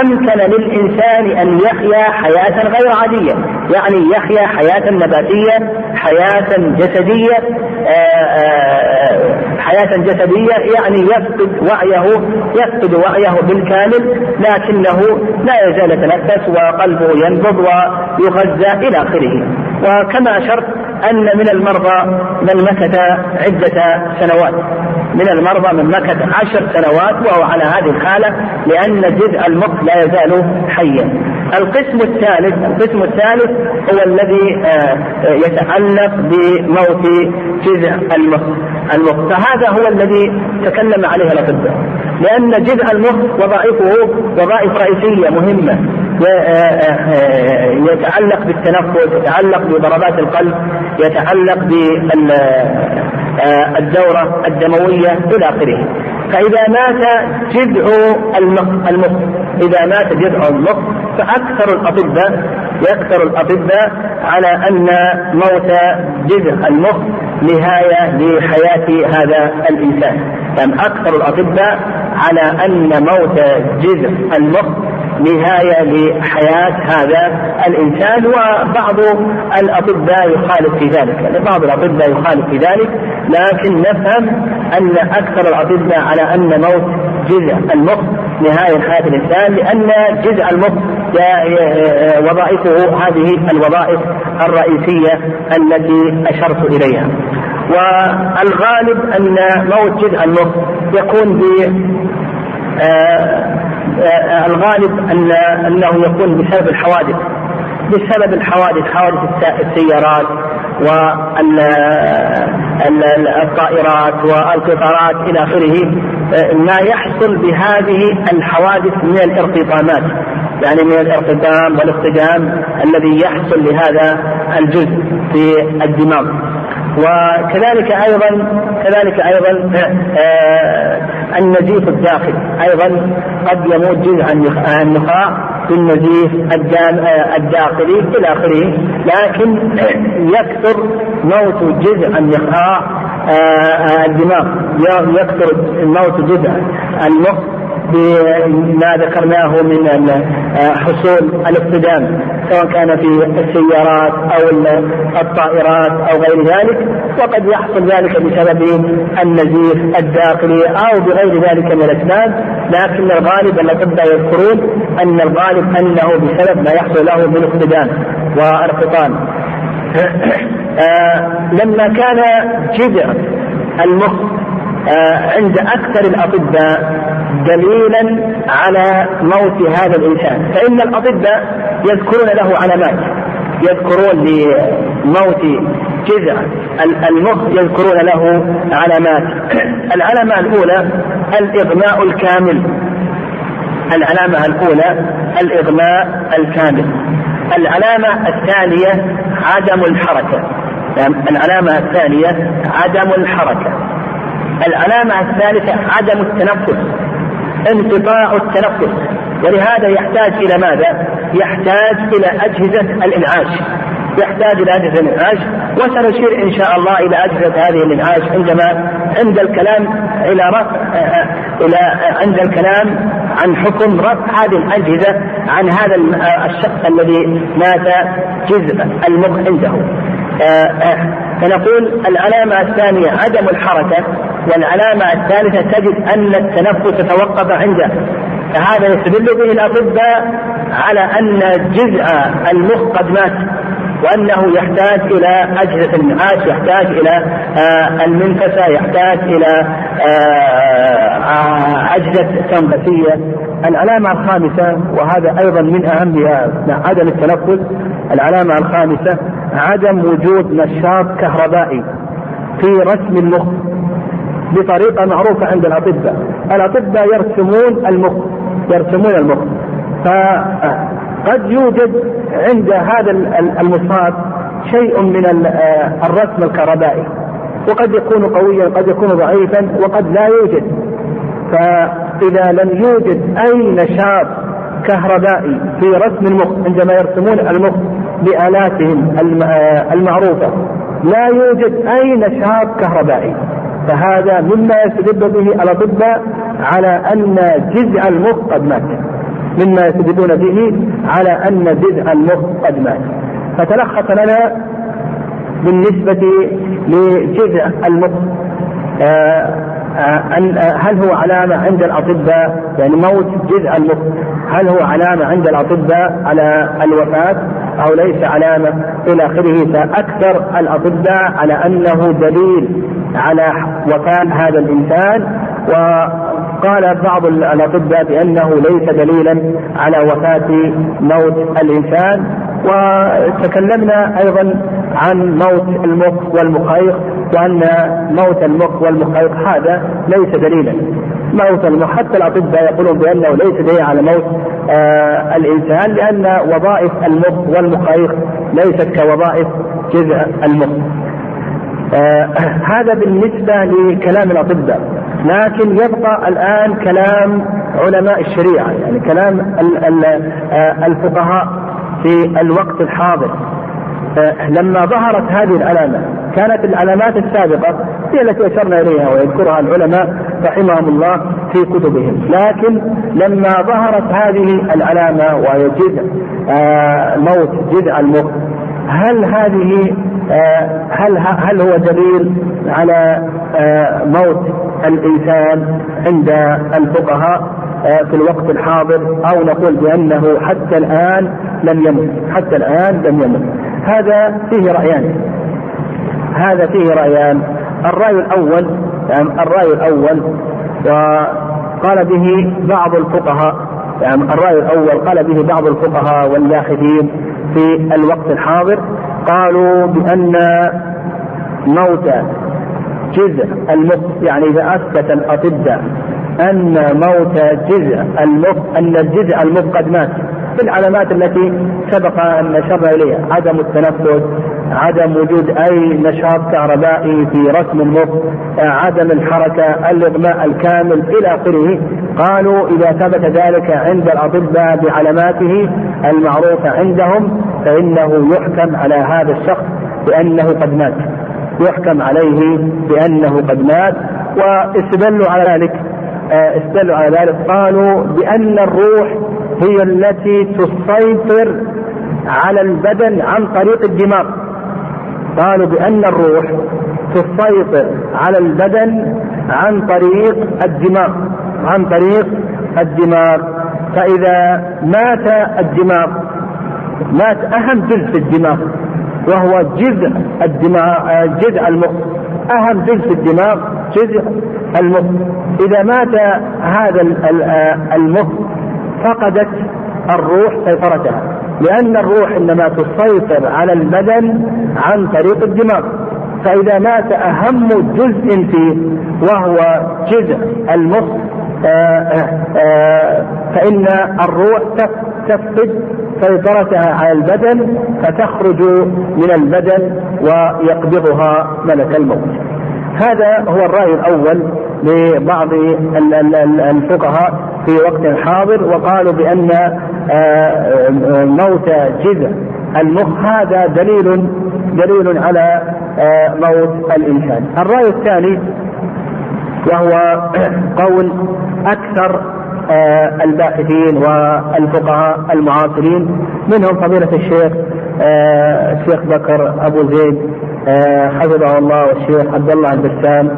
أمكن للإنسان أن يحيا حياة غير عادية. يعني يحيا حياة نباتية حياة جسدية آه، آه، حياة جسدية. يعني يفقد وعيه يفقد وعيه بالكامل لكنه لا يزال يتنفس وقلبه ينبض ويغذى إلى آخره. وكما أشرت أن من المرضى من مكث عدة سنوات. من المرضى من مكث عشر سنوات وهو على هذه الحالة لأن جزء المخ لا يزال حيا. القسم الثالث القسم الثالث هو الذي آه، يتعلق بموت جزء المخ المخ فهذا هو الذي تكلم عليه الأطباء. لأن جزء المخ وظائفه وظائف رئيسية مهمة آه، آه، يتعلق بالتنفس يتعلق بضربات القلب يتعلق بالدورة الدموية إلى آخره. فإذا مات جذع المخ, المخ. إذا مات جذع المخ فأكثر الأطباء يكثر الأطباء على أن موت جذع المخ نهاية لحياة هذا الإنسان. يعني أكثر الأطباء على أن موت جذع المخ نهاية لحياة هذا الإنسان وبعض الأطباء يخالف في ذلك. يعني بعض الأطباء يخالف في ذلك لكن نفهم أن أكثر الأطباء على أن موت جزء المخ نهاية حياة الإنسان لأن جزء المخ وظائفه هذه الوظائف الرئيسية التي أشرت إليها. والغالب أن موت جزء المخ يكون ب آه، الغالب أن أنه يكون بسبب الحوادث. بسبب الحوادث حوادث السيارات والطائرات والقطارات إلى آخره. ما يحصل بهذه الحوادث من الارتطامات. يعني من الارتطام والإصطدام الذي يحصل لهذا الجزء في الدماغ. وكذلك أيضا كذلك أيضا آه، النزيف الداخلي أيضا قد يموت جزء عن النخاع بالنزيف آه، الداخلي إلى آخره. لكن يكثر موت جزء النخاع آه، الدماغ. يكثر موت جزء المخ بما ذكرناه من حصول الاصطدام سواء كان في السيارات أو الطائرات أو غير ذلك وقد يحصل ذلك بسبب النزيف الداخلي أو بغير ذلك من الأسباب لكن الغالب الأطباء يذكرون أن الغالب أنه بسبب ما يحصل له من اصطدام وارتطام. آه، لما كان جذع المخ آه، عند أكثر الأطباء دليلا على موت هذا الإنسان. فإن الأطباء يذكرون له علامات. يذكرون لموت جذع المخ يذكرون له علامات. العلامة الأولى الإغماء الكامل. العلامة الأولى الإغماء الكامل. العلامة الثانية عدم الحركة. العلامة الثانية عدم الحركة. العلامه الثالثة عدم التنفس انقطاع التنفس. ولهذا يحتاج إلى ماذا؟ يحتاج إلى أجهزة الإنعاش. يحتاج إلى أجهزة الإنعاش. وسنشير إن شاء الله إلى أجهزة هذه الإنعاش عندما عند الكلام إلى رفع إلى عند الكلام عن حكم رفع هذه الأجهزة عن هذا الشخص الذي مات جزء المخ عنده. فنقول العلامه الثانية عدم الحركة. والعلامة الثالثة تجد أن التنفس توقف عنده فهذا يستدل به الأطباء على أن جزء المخ قد مات وأنه يحتاج إلى أجهزة النعاش يحتاج إلى آه، المنفسة يحتاج إلى آه، أجهزة تنفسية. العلامة الخامسة وهذا أيضا من أهمها عدم التنفس العلامة الخامسة عدم وجود نشاط كهربائي في رسم المخ. بطريقة معروفة عند الأطباء. الأطباء يرسمون المخ يرسمون المخ. فقد يوجد عند هذا المصاب شيء من الرسم الكهربائي. وقد يكون قويا قد يكون ضعيفا وقد لا يوجد. فإذا لم يوجد أي نشاط كهربائي في رسم المخ عندما يرسمون المخ بآلاتهم المعروفة لا يوجد أي نشاط كهربائي. فهذا مما يستدل به الأطباء على أن جزء المخ قد مات. مما يستدلون به على أن جزء المخ قد مات. فتلخص لنا بالنسبة لجزء المخ آه، آه، هل هو علامة عند الأطباء؟ يعني موت جزء المخ هل هو علامة عند الأطباء على الوفاة؟ أو ليس علامة إلى آخره فأكثر الأطباء على أنه دليل على وفاة هذا الإنسان. وقال بعض الأطباء بأنه ليس دليلا على وفاة موت الإنسان. وتكلمنا أيضا عن موت المخ والمخيخ وأن موت المخ والمخيخ هذا ليس دليلا. موت المخ حتى الأطباء يقولون بأنه ليس دليل على موت آه الإنسان لأن وظائف المخ والمخيخ ليست كوظائف جزء المخ. آه هذا بالنسبة لكلام الأطباء. لكن يبقى الآن كلام علماء الشريعة يعني كلام آه، الفقهاء في الوقت الحاضر. لما ظهرت هذه العلامة كانت العلامات السابقة هي التي أشرنا إليها ويذكرها العلماء رحمهم الله في كتبهم. لكن لما ظهرت هذه العلامة وهي جذع آه، موت جذع المخ هل هذه آه، هل هل هو دليل على موت الإنسان عند الفقهاء في الوقت الحاضر؟ أو نقول بأنه حتى الآن لم يمت حتى الآن لم يمت. هذا فيه رأيان. هذا فيه رأيان. الرأي الأول يعني الرأي الأول وقال به بعض الفقهاء يعني الرأي الأول قال به بعض الفقهاء واللاحدين في الوقت الحاضر قالوا بأن موت جزء المخ يعني إذا أثبت الأطباء أن موت جزء المخ أن الجزء المخ قد مات. في العلامات التي سبق أن أشرنا إليها. عدم التنفس عدم وجود أي نشاط كهربائي في رسم المخ عدم الحركة الإغماء الكامل إلى آخره. قالوا إذا ثبت ذلك عند الأطباء بعلاماته المعروفة عندهم فإنه يحكم على هذا الشخص بأنه قد مات. يحكم عليه بأنه قد مات. واستدلوا على ذلك آه، استدلوا على ذلك. قالوا بأن الروح هي التي تسيطر على البدن عن طريق الدماغ. قالوا بأن الروح تسيطر على البدن عن طريق الدماغ عن طريق الدماغ. فإذا مات الدماغ مات أهم جزء في الدماغ وهو جزء الدماغ جزء المخ. أهم جزء في الدماغ جزء المخ. إذا مات هذا المخ فقدت الروح سيطرتها لأن الروح إنما تسيطر على البدن عن طريق الدماغ فإذا مات أهم جزء فيه وهو جزء المخ آه، آه، فإن الروح تفقد سيطرتها على البدن فتخرج من البدن ويقبضها ملك الموت. هذا هو الرأي الأول لبعض الفقهاء في وقت حاضر وقالوا بأن آه، موت جذع المخ هذا دليل دليل على موت الإنسان. الرأي الثاني وهو قول أكثر آه، الباحثين والفقهاء المعاصرين منهم فضيلة الشيخ آه، الشيخ بكر أبو زيد آه، حفظه الله والشيخ عبد الله البسام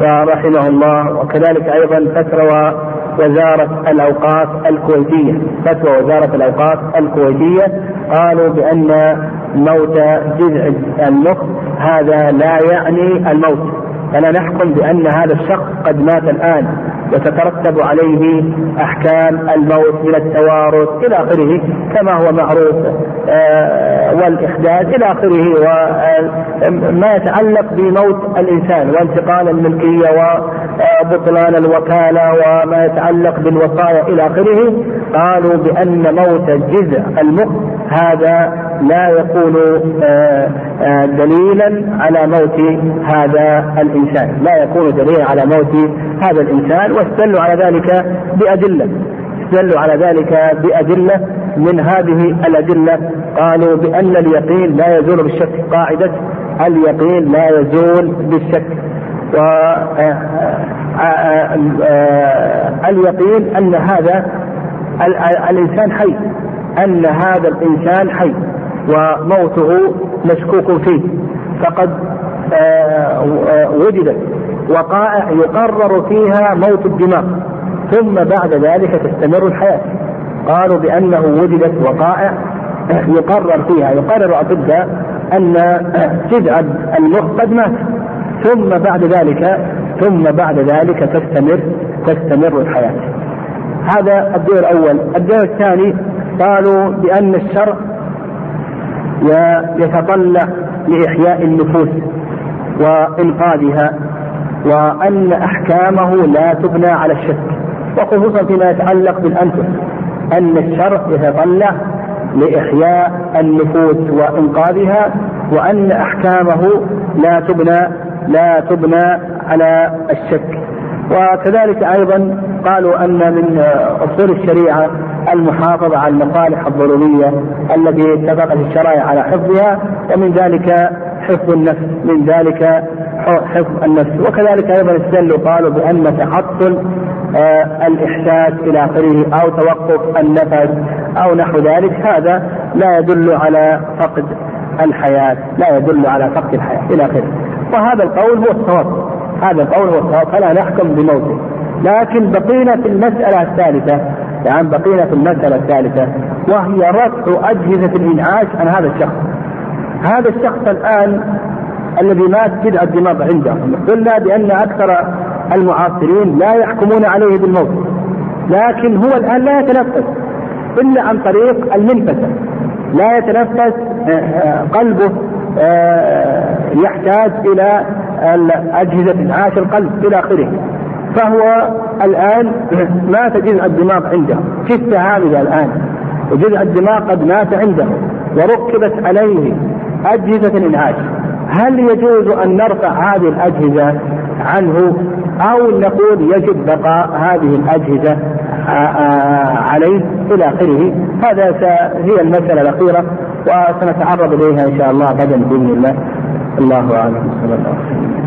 ورحمه الله. وكذلك أيضا فتوى وزارة الأوقاف الكويتية. فتوى وزارة الأوقاف الكويتية قالوا بأن موت جذع المخ هذا لا يعني الموت. فلا نحكم بأن هذا الشخص قد مات الآن وتترتب عليه أحكام الموت من التوارث إلى آخره كما هو معروف آه، والإحداث إلى آخره وما يتعلق بموت الإنسان وانتقال الملكية وبطلان الوكالة وما يتعلق بالوصايا إلى آخره قالوا بأن موت جزء المخ هذا لا يكون آه، آه، دليلا على موت هذا الإنسان. لا يكون دليلا على موت هذا الإنسان واستدلوا على ذلك بأدلة. استدلوا على ذلك بأدلة من هذه الأدلة. قالوا بأن اليقين لا يزول بالشك. قاعدة اليقين لا يزول بالشك. واليقين آه، أن هذا الإنسان حي. أن هذا الإنسان حي. وموته مشكوك فيه. فقد آه، وجدت. وقائع يقرر فيها موت الدماغ. ثم بعد ذلك تستمر الحياة. قالوا بأنه وجدت وقائع يقرر فيها. يقرر الأطباء أن جزء المخ قد مات. ثم بعد ذلك ثم بعد ذلك تستمر تستمر الحياة. هذا الدور الأول. الدور الثاني قالوا بأن الشرع يتطلع لإحياء النفوس وإنقاذها وأن أحكامه لا تبنى على الشك وخصوصا فيما يتعلق بالأنفس أن الشرع يتطلع لإحياء النفوس وإنقاذها وأن أحكامه لا تبنى لا تبنى على الشك. وكذلك أيضا قالوا أن من أصول الشريعة المحافظة على المصالح الضرورية التي اتفقت الشرائع على حفظها ومن ذلك حفظ النفس من ذلك حفظ النفس. وكذلك أيضا استدلوا قالوا بأن تعطل آه الإحساس إلى آخره أو توقف النفس أو نحو ذلك. هذا لا يدل على فقد الحياة لا يدل على فقد الحياة إلى آخره. وهذا القول هو الصواب هذا القول هو الصواب. فلا نحكم بموته. لكن بقينا في المسألة الثالثة. يعني بقينا في المسألة الثالثة وهي رفع أجهزة الإنعاش عن هذا الشخص. هذا الشخص الآن الذي مات جدع الدماغ عنده. قلنا بأن أكثر المعاصرين لا يحكمون عليه بالموت لكن هو الآن لا يتنفس إلا عن طريق المنفسة. لا يتنفس قلبه يحتاج إلى أجهزة إنعاش القلب إلى آخره. فهو الآن مات جزء الدماغ عنده. جثة هامدة الآن. وجزء الدماغ قد مات عنده. وركبت عليه أجهزة إنعاش هل يجوز أن نرفع هذه الأجهزة عنه أو نقول يجب بقاء هذه الأجهزة عليه إلى آخره؟ هذا هي المسألة الأخيرة وسنتعرض إليها إن شاء الله غدا بإذن الله. الله أعلم. صلى الله عليه وسلم.